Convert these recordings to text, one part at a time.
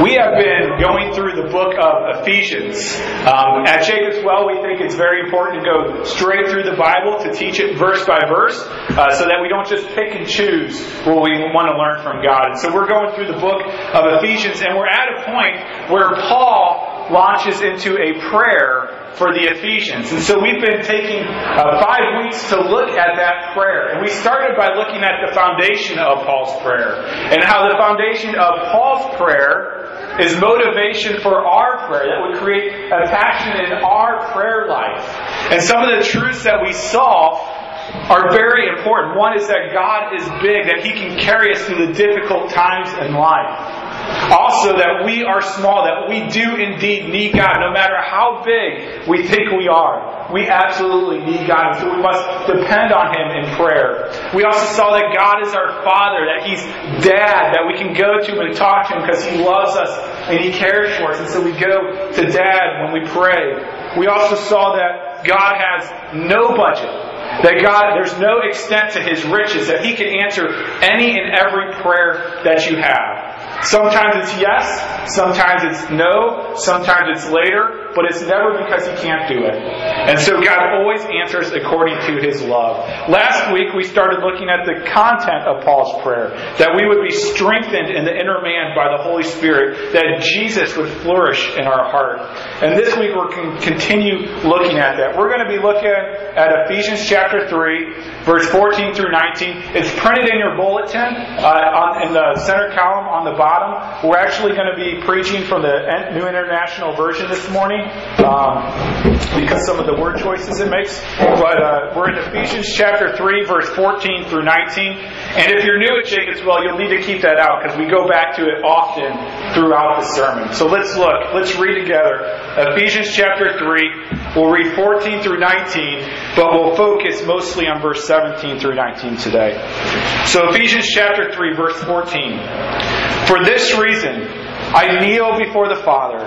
We have been going through the book of Ephesians. Um, at Jacob's Well, we think it's very important to go straight through the Bible to teach it verse by verse uh, so that we don't just pick and choose what we want to learn from God. And so we're going through the book of Ephesians, and we're at a point where Paul launches into a prayer for the Ephesians. And so we've been taking uh, five weeks to look at that prayer. And we started by looking at the foundation of Paul's prayer and how the foundation of Paul's prayer is motivation for our prayer that would create a passion in our prayer life. And some of the truths that we saw are very important. One is that God is big, that He can carry us through the difficult times in life. Also, that we are small, that we do indeed need God, no matter how big we think we are. We absolutely need God, and so we must depend on Him in prayer. We also saw that God is our Father, that He's Dad, that we can go to and talk to Him because He loves us and He cares for us, and so we go to Dad when we pray. We also saw that God has no budget. That God, there's no extent to His riches, that He can answer any and every prayer that you have. Sometimes it's yes, sometimes it's no, sometimes it's later, but it's never because He can't do it. And so God always answers according to His love. Last week we started looking at the content of Paul's prayer, that we would be strengthened in the inner man by the Holy Spirit, that Jesus would flourish in our heart. And this week we're going to continue looking at that. We're going to be looking at Ephesians chapter 3, verse 14 through 19. It's printed in your bulletin uh, on, in the center column on the bottom. We're actually going to be preaching from the New International Version this morning um, because some of the word choices it makes. But uh, we're in Ephesians chapter 3, verse 14 through 19. And if you're new at Jacob's Well, you'll need to keep that out because we go back to it often throughout the sermon. So let's look. Let's read together Ephesians chapter 3. We'll read 14 through 19, but we'll focus mostly on verse 17 through 19 today. So Ephesians chapter 3, verse 14. For this reason, I kneel before the Father,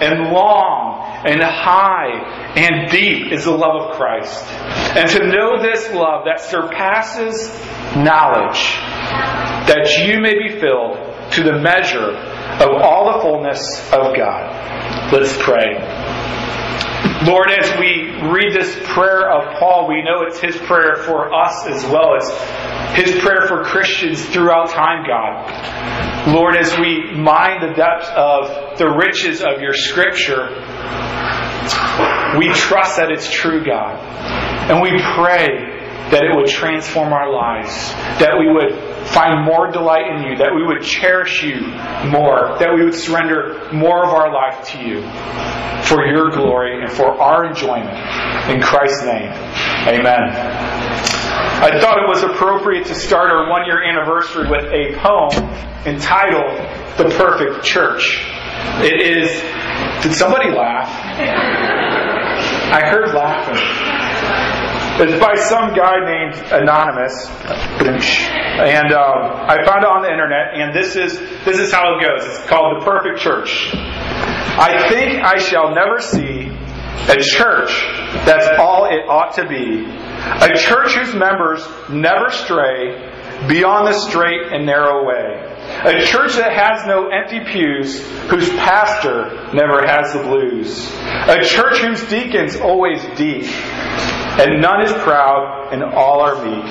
and long and high and deep is the love of Christ. And to know this love that surpasses knowledge, that you may be filled to the measure of all the fullness of God. Let's pray. Lord, as we read this prayer of Paul, we know it's his prayer for us as well as his prayer for Christians throughout time, God. Lord, as we mine the depths of the riches of your scripture, we trust that it's true, God. And we pray that it would transform our lives, that we would find more delight in you, that we would cherish you more, that we would surrender more of our life to you for your glory and for our enjoyment. In Christ's name, amen. I thought it was appropriate to start our one year anniversary with a poem entitled The Perfect Church. It is. Did somebody laugh? I heard laughing. It's by some guy named Anonymous, and um, I found it on the internet. And this is this is how it goes. It's called the Perfect Church. I think I shall never see a church that's all it ought to be. A church whose members never stray beyond the straight and narrow way. A church that has no empty pews, whose pastor never has the blues. A church whose deacons always deep, and none is proud, and all are meek.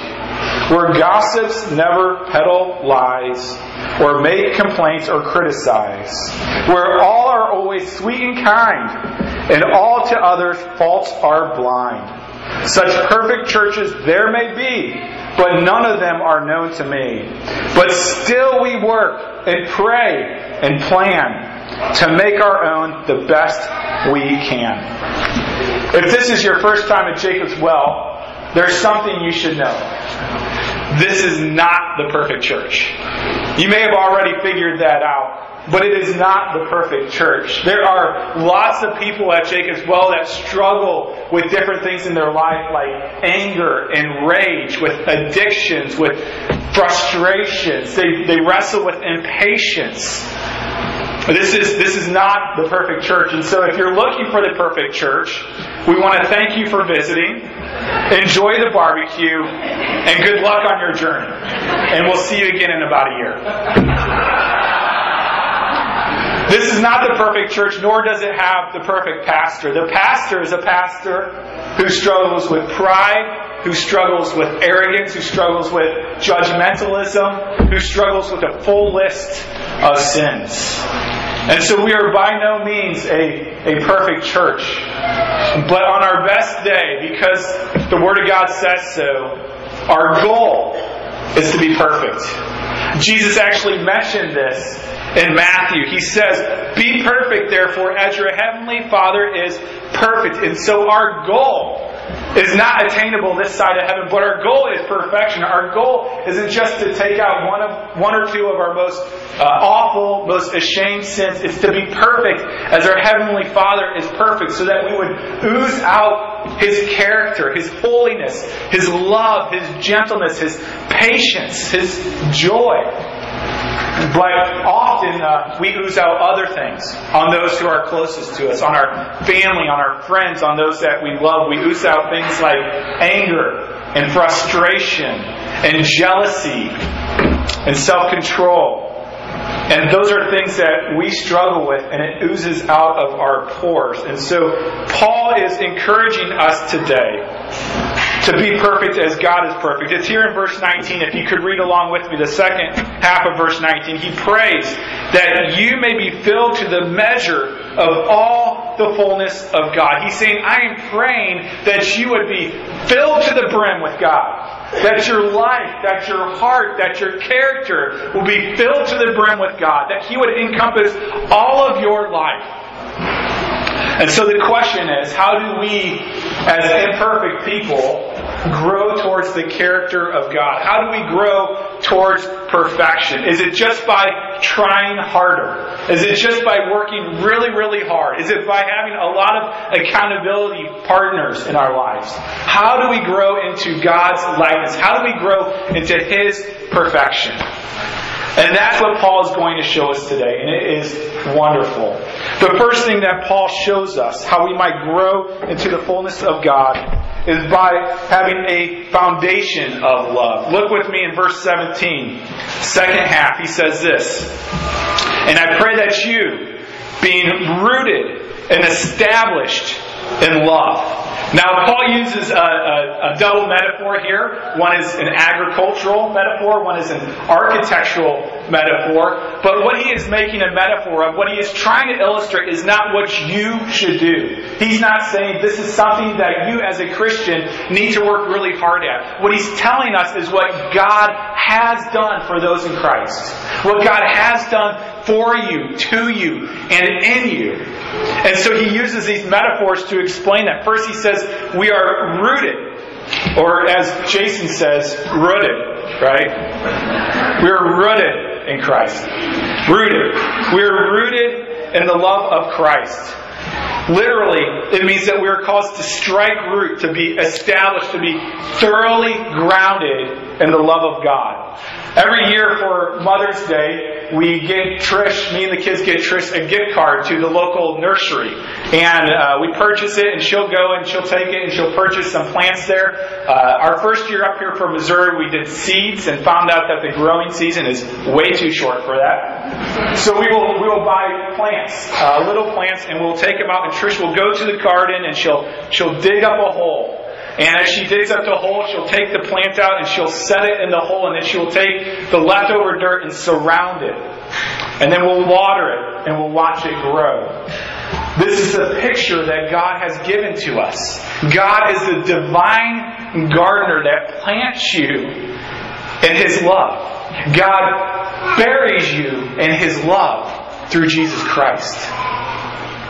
Where gossips never peddle lies, or make complaints or criticize. Where all are always sweet and kind, and all to others' faults are blind. Such perfect churches there may be, but none of them are known to me. But still we work and pray and plan to make our own the best we can. If this is your first time at Jacob's Well, there's something you should know. This is not the perfect church. You may have already figured that out. but it is not the perfect church. There are lots of people at Jacob's Well that struggle with different things in their life like anger and rage, with addictions, with frustrations. They, they wrestle with impatience. This is, this is not the perfect church. And so if you're looking for the perfect church, we want to thank you for visiting. Enjoy the barbecue and good luck on your journey. And we'll see you again in about a year. This is not the perfect church, nor does it have the perfect pastor. The pastor is a pastor who struggles with pride, who struggles with arrogance, who struggles with judgmentalism, who struggles with a full list of sins. And so we are by no means a, a perfect church. But on our best day, because the Word of God says so, our goal is to be perfect. Jesus actually mentioned this in Matthew. He says, Be perfect, therefore, as your heavenly Father is perfect. And so our goal is not attainable this side of heaven, but our goal is perfection. Our goal isn't just to take out one of one or two of our most uh, awful, most ashamed sins. It's to be perfect as our heavenly Father is perfect, so that we would ooze out His character, His holiness, His love, His gentleness, His patience, His joy. But often uh, we ooze out other things on those who are closest to us, on our family, on our friends, on those that we love. We ooze out things like anger and frustration and jealousy and self control. And those are things that we struggle with, and it oozes out of our pores. And so Paul is encouraging us today to be perfect as God is perfect. It's here in verse 19. If you could read along with me the second half of verse 19. He prays that you may be filled to the measure of all the fullness of God. He's saying, I am praying that you would be filled to the brim with God. That your life, that your heart, that your character will be filled to the brim with God. That He would encompass all of your life. And so the question is, how do we, as imperfect people, grow towards the character of God? How do we grow towards perfection? Is it just by trying harder? Is it just by working really, really hard? Is it by having a lot of accountability partners in our lives? How do we grow into God's likeness? How do we grow into His perfection? And that's what Paul is going to show us today, and it is wonderful. The first thing that Paul shows us, how we might grow into the fullness of God, is by having a foundation of love. Look with me in verse 17, second half. He says this And I pray that you, being rooted and established in love, now, Paul uses a, a, a, double metaphor here. One is an agricultural metaphor, one is an architectural metaphor. But what he is making a metaphor of, what he is trying to illustrate, is not what you should do. He's not saying this is something that you as a Christian need to work really hard at. What he's telling us is what God has done for those in Christ. What God has done for you, to you, and in you. And so he uses these metaphors to explain that. First, he says, We are rooted, or as Jason says, rooted, right? We are in Christ. Rooted. We are rooted in the love of Christ. Literally, it means that we are caused to strike root, to be established, to be thoroughly grounded in the love of God. Every year for Mother's Day, we get Trish, me and the kids get Trish a gift card to the local nursery. And uh, we purchase it, and she'll go and she'll take it and she'll purchase some plants there. Uh, our first year up here for Missouri, we did seeds and found out that the growing season is way too short for that. So we will we will buy plants, uh, little plants, and we'll take them out. And Trish will go to the garden and she'll she'll dig up a hole and as she digs up the hole, she'll take the plant out and she'll set it in the hole, and then she'll take the leftover dirt and surround it. And then we'll water it and we'll watch it grow. This is the picture that God has given to us. God is the divine gardener that plants you in His love. God buries you in His love through Jesus Christ.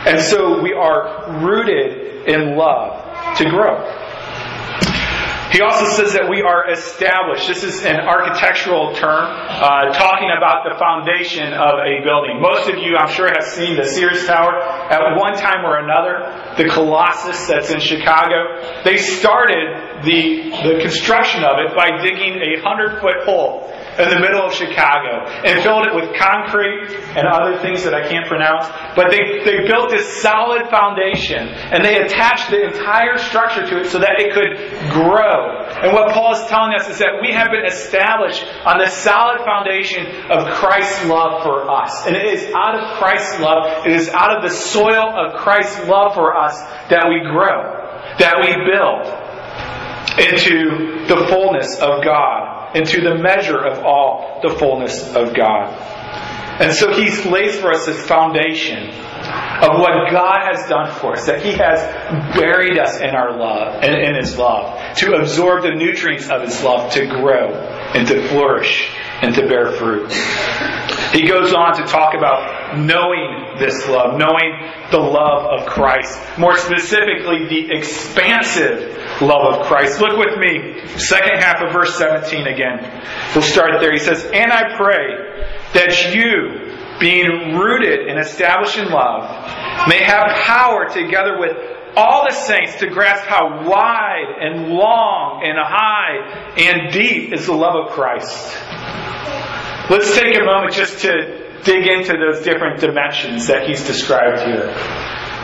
And so we are rooted in love to grow. He also says that we are established. This is an architectural term uh, talking about the foundation of a building. Most of you, I'm sure, have seen the Sears Tower at one time or another. The Colossus that's in Chicago. They started the the construction of it by digging a hundred foot hole in the middle of Chicago and filled it with concrete and other things that I can't pronounce. But they, they built this solid foundation and they attached the entire structure to it so that it could grow. And what Paul is telling us is that we have been established on the solid foundation of Christ's love for us. And it is out of Christ's love, it is out of the soil of Christ's love for us that we grow, that we build into the fullness of God into the measure of all the fullness of God. And so he lays for us this foundation of what God has done for us, that He has buried us in our love, in, in His love, to absorb the nutrients of His love, to grow and to flourish and to bear fruit. He goes on to talk about knowing this love, knowing the love of Christ. More specifically, the expansive love of Christ. Look with me, second half of verse 17 again. We'll start there. He says, And I pray that you, being rooted and established in love, may have power together with all the saints to grasp how wide and long and high and deep is the love of Christ. Let's take a moment just to dig into those different dimensions that he's described here.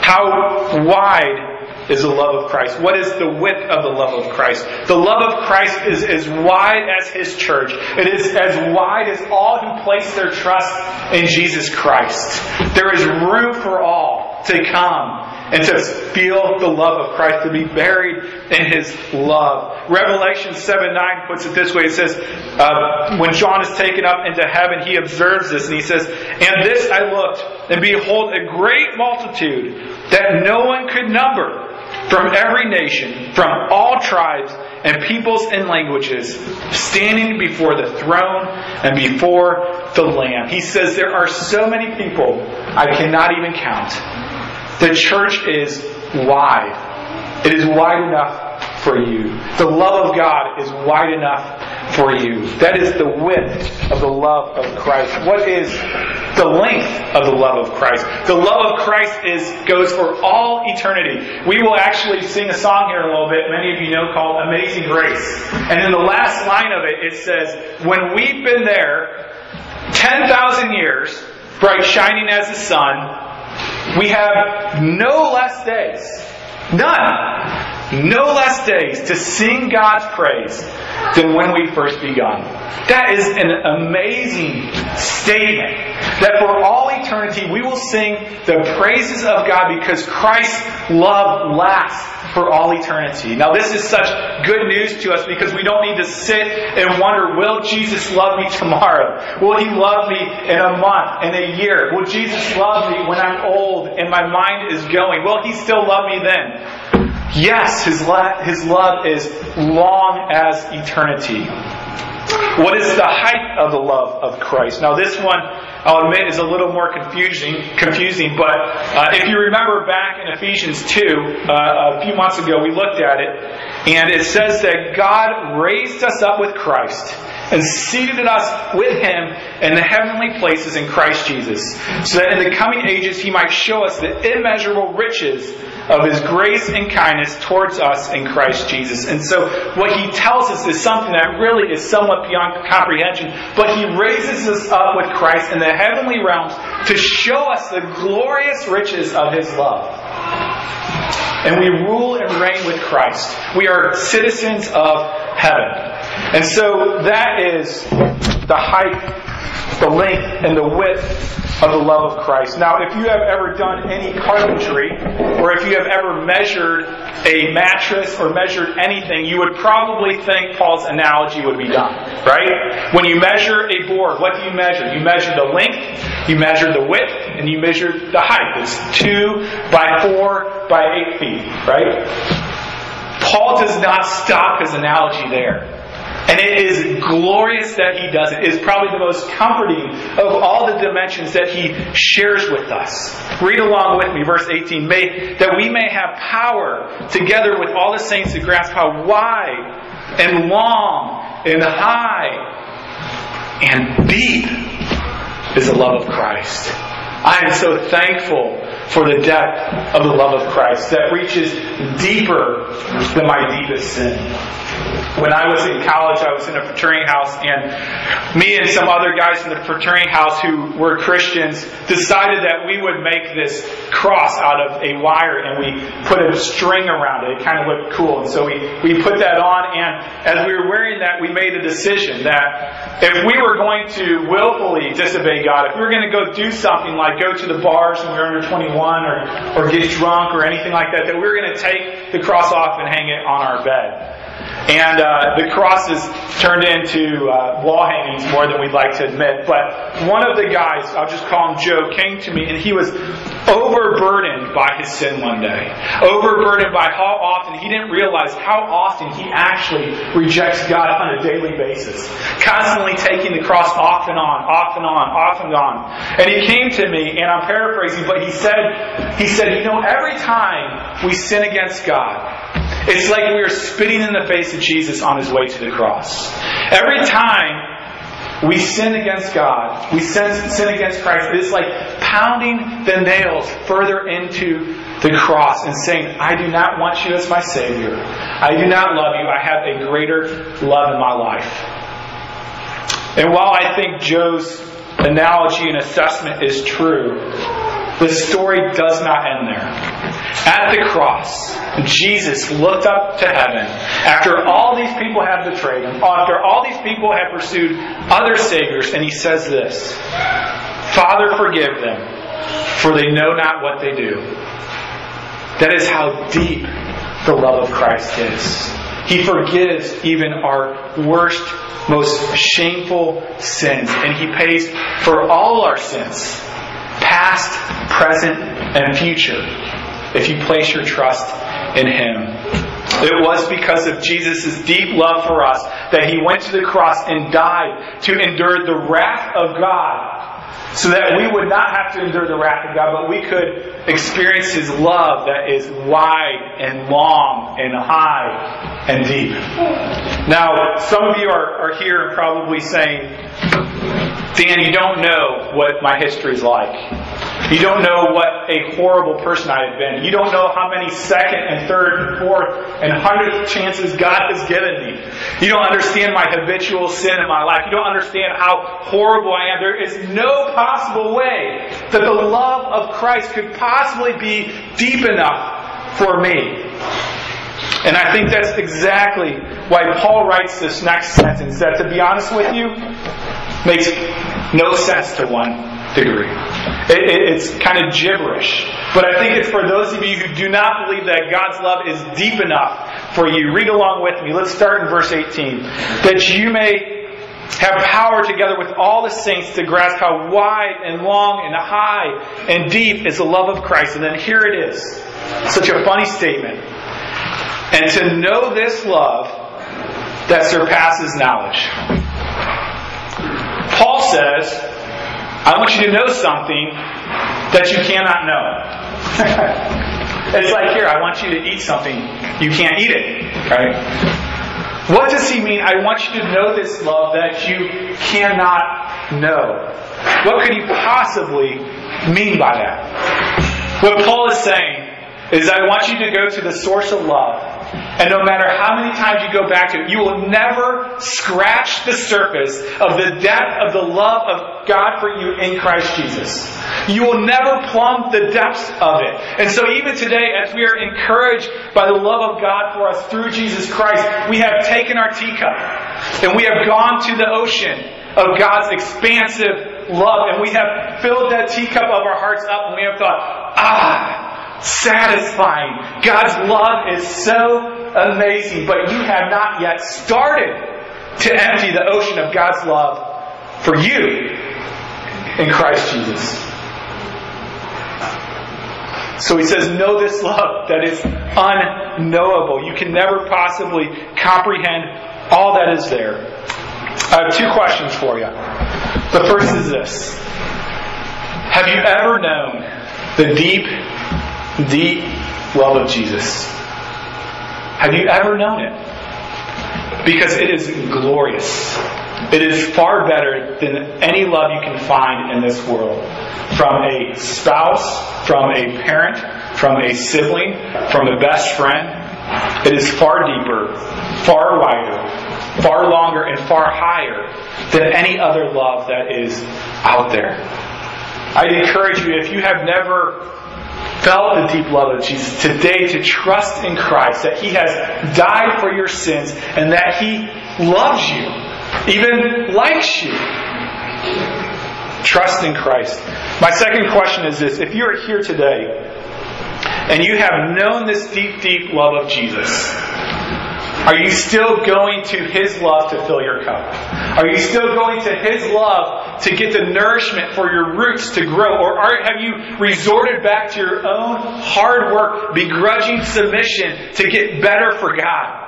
How wide is the love of Christ. What is the width of the love of Christ? The love of Christ is as wide as His church. It is as wide as all who place their trust in Jesus Christ. There is room for all to come and to feel the love of Christ, to be buried in His love. Revelation 7 9 puts it this way it says, uh, When John is taken up into heaven, he observes this, and he says, And this I looked, and behold, a great multitude that no one could number from every nation, from all tribes and peoples and languages, standing before the throne and before the Lamb. He says, There are so many people, I cannot even count. The church is wide. It is wide enough for you. The love of God is wide enough for you. That is the width of the love of Christ. What is the length of the love of Christ? The love of Christ is goes for all eternity. We will actually sing a song here in a little bit, many of you know, called Amazing Grace. And in the last line of it, it says, When we've been there 10,000 years, bright shining as the sun, we have no less days. None no less days to sing God's praise than when we first begun. That is an amazing statement. That for all eternity we will sing the praises of God because Christ's love lasts for all eternity. Now, this is such good news to us because we don't need to sit and wonder, will Jesus love me tomorrow? Will he love me in a month, in a year? Will Jesus love me when I'm old and my mind is going? Will he still love me then? Yes, his, la- his love is long as eternity. What is the height of the love of Christ? Now, this one, I'll admit, is a little more confusing. Confusing, but uh, if you remember back in Ephesians two, uh, a few months ago, we looked at it, and it says that God raised us up with Christ and seated us with him in the heavenly places in Christ Jesus, so that in the coming ages he might show us the immeasurable riches of his grace and kindness towards us in Christ Jesus. And so what he tells us is something that really is somewhat beyond comprehension, but he raises us up with Christ in the heavenly realms to show us the glorious riches of his love. And we rule and reign with Christ. We are citizens of heaven. And so that is the height, the length, and the width of the love of Christ. Now, if you have ever done any carpentry, or if you have ever measured a mattress or measured anything, you would probably think Paul's analogy would be done, right? When you measure a board, what do you measure? You measure the length, you measure the width, and you measure the height. It's two by four by eight feet, right? Paul does not stop his analogy there. And it is glorious that he does it. It is probably the most comforting of all the dimensions that he shares with us. Read along with me, verse 18. May, that we may have power together with all the saints to grasp how wide and long and high and deep is the love of Christ. I am so thankful for the depth of the love of Christ that reaches deeper than my deepest sin. When I was in college, I was in a fraternity house, and me and some other guys in the fraternity house who were Christians decided that we would make this cross out of a wire and we put a string around it. It kind of looked cool. And so we, we put that on, and as we were wearing that, we made a decision that if we were going to willfully disobey God, if we were going to go do something like go to the bars when we were under 21 or, or get drunk or anything like that, that we're going to take the cross off and hang it on our bed. And uh, the crosses turned into uh, wall hangings more than we'd like to admit. But one of the guys, I'll just call him Joe, came to me and he was overburdened by his sin one day. Overburdened by how often he didn't realize how often he actually rejects God on a daily basis. Constantly taking the cross off and on, off and on, off and on. And he came to me, and I'm paraphrasing, but he said, he said, you know, every time we sin against God, it's like we are spitting in the face of Jesus on his way to the cross. Every time we sin against God, we sin, sin against Christ, it's like pounding the nails further into the cross and saying, I do not want you as my Savior. I do not love you. I have a greater love in my life. And while I think Joe's analogy and assessment is true, the story does not end there. At the cross, Jesus looked up to heaven after all these people have betrayed him, after all these people have pursued other saviors, and he says this Father, forgive them, for they know not what they do. That is how deep the love of Christ is. He forgives even our worst, most shameful sins, and He pays for all our sins, past, present, and future if you place your trust in Him. It was because of Jesus' deep love for us that He went to the cross and died to endure the wrath of God so that we would not have to endure the wrath of God, but we could experience His love that is wide and long and high and deep. Now, some of you are, are here probably saying, Dan, you don't know what my history is like. You don't know what a horrible person I have been. You don't know how many second and third and fourth and hundredth chances God has given me. You don't understand my habitual sin in my life. You don't understand how horrible I am. There is no possible way that the love of Christ could possibly be deep enough for me. And I think that's exactly why Paul writes this next sentence that, to be honest with you, makes no sense to one degree. It, it, it's kind of gibberish. But I think it's for those of you who do not believe that God's love is deep enough for you. Read along with me. Let's start in verse 18. That you may have power together with all the saints to grasp how wide and long and high and deep is the love of Christ. And then here it is. Such a funny statement. And to know this love that surpasses knowledge. Paul says, I want you to know something that you cannot know. it's like, here, I want you to eat something. You can't eat it, right? What does he mean? I want you to know this love that you cannot know. What could he possibly mean by that? What Paul is saying is, I want you to go to the source of love and no matter how many times you go back to it, you will never scratch the surface of the depth of the love of God for you in Christ Jesus. You will never plumb the depths of it. And so even today, as we are encouraged by the love of God for us through Jesus Christ, we have taken our teacup and we have gone to the ocean of God's expansive love and we have filled that teacup of our hearts up and we have thought, ah, satisfying. God's love is so amazing, but you have not yet started to empty the ocean of God's love for you in Christ Jesus. So he says, Know this love that is unknowable. You can never possibly comprehend all that is there. I have two questions for you. The first is this Have you ever known the deep the love of Jesus. Have you ever known it? because it is glorious. It is far better than any love you can find in this world. From a spouse, from a parent, from a sibling, from a best friend. It is far deeper, far wider, far longer, and far higher than any other love that is out there. I'd encourage you, if you have never felt the deep love of Jesus, today to trust in Christ, that He has died for your sins, and that He loves you, even likes you. Trust in Christ. My second question is this if you are here today and you have known this deep, deep love of Jesus, are you still going to His love to fill your cup? Are you still going to His love to get the nourishment for your roots to grow? Or are, have you resorted back to your own hard work, begrudging submission to get better for God?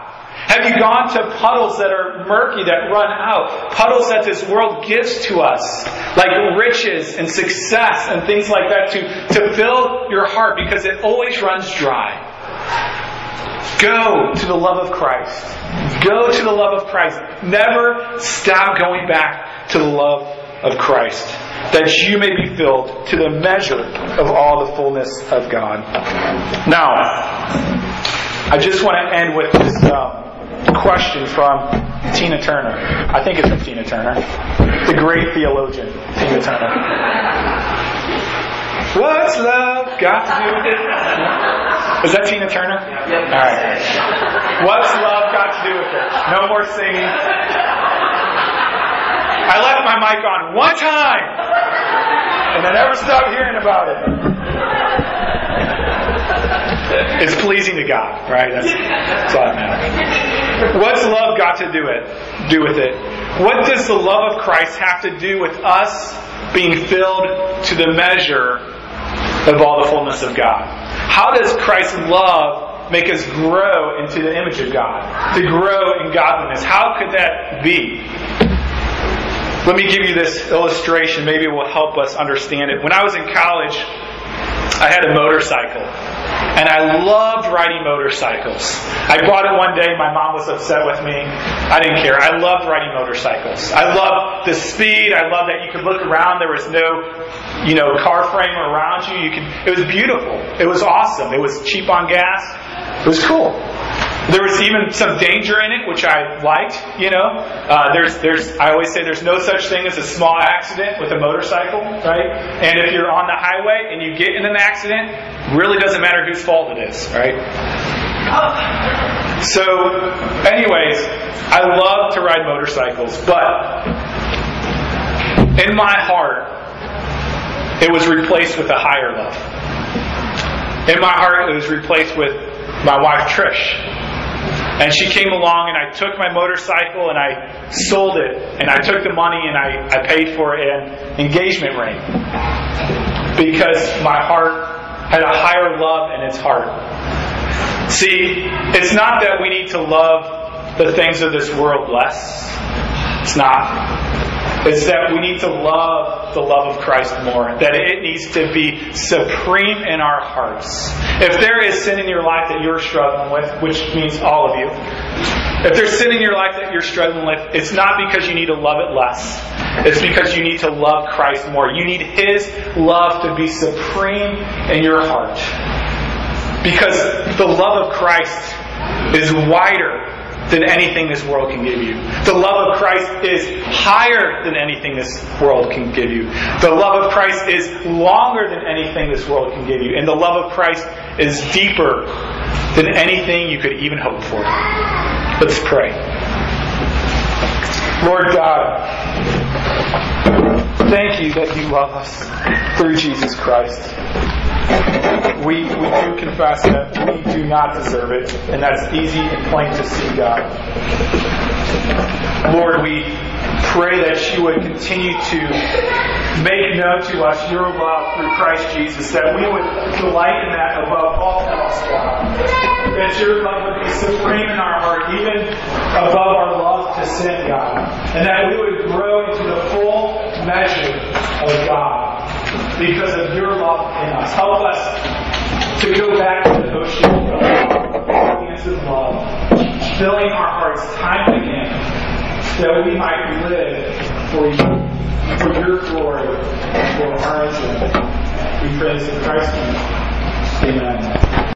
Have you gone to puddles that are murky, that run out? Puddles that this world gives to us, like riches and success and things like that, to, to fill your heart because it always runs dry. Go to the love of Christ. Go to the love of Christ. Never stop going back to the love of Christ, that you may be filled to the measure of all the fullness of God. Now, I just want to end with this. Um, question from Tina Turner. I think it's from Tina Turner, the great theologian, Tina Turner. What's love got to do with it? Is that Tina Turner? All right. What's love got to do with it? No more singing. I left my mic on one time, and I never stopped hearing about it. It's pleasing to God, right? That's, that's all that matters. What's love got to do it? Do with it? What does the love of Christ have to do with us being filled to the measure of all the fullness of God? How does Christ's love make us grow into the image of God? To grow in godliness? How could that be? Let me give you this illustration. Maybe it will help us understand it. When I was in college, I had a motorcycle. And I loved riding motorcycles. I bought it one day. My mom was upset with me. I didn't care. I loved riding motorcycles. I loved the speed. I loved that you could look around. There was no, you know, car frame around you. You could. It was beautiful. It was awesome. It was cheap on gas. It was cool. There was even some danger in it, which I liked. You know, uh, there's there's I always say there's no such thing as a small accident with a motorcycle, right? And if you're on the highway and you get in an accident, really doesn't matter whose fault it is, right? So, anyways, I love to ride motorcycles, but in my heart, it was replaced with a higher love. In my heart, it was replaced with my wife Trish. And she came along and I took my motorcycle and I sold it and I took the money and I, I paid for an engagement ring. Because my heart had a higher love in its heart. See, it's not that we need to love the things of this world less. It's not. It's that we need to love the love of Christ more. That it needs to be supreme in our hearts. If there is sin in your life that you're struggling with, which means all of you, if there's sin in your life that you're struggling with, it's not because you need to love it less. It's because you need to love Christ more. You need His love to be supreme in your heart. Because the love of Christ is wider than anything this world can give you. The love of Christ is higher than anything this world can give you. The love of Christ is longer than anything this world can give you. And the love of Christ is deeper than anything you could even hope for. Let's pray. Lord God, thank you that you love us through Jesus Christ we, do confess that we do not deserve it, and that's easy and plain to see, God. Lord, we pray that you would continue to make known to us your love through Christ Jesus, that we would delight in that above all else, God. That your love would be supreme in our heart, even above our love to sin, God. And that we would grow into the full measure of God because of your love in us. Help us to go back to the ocean of love, filling our hearts time and again, that we might live for you, for your glory, for our enjoyment. We pray this in Christ's name. Amen.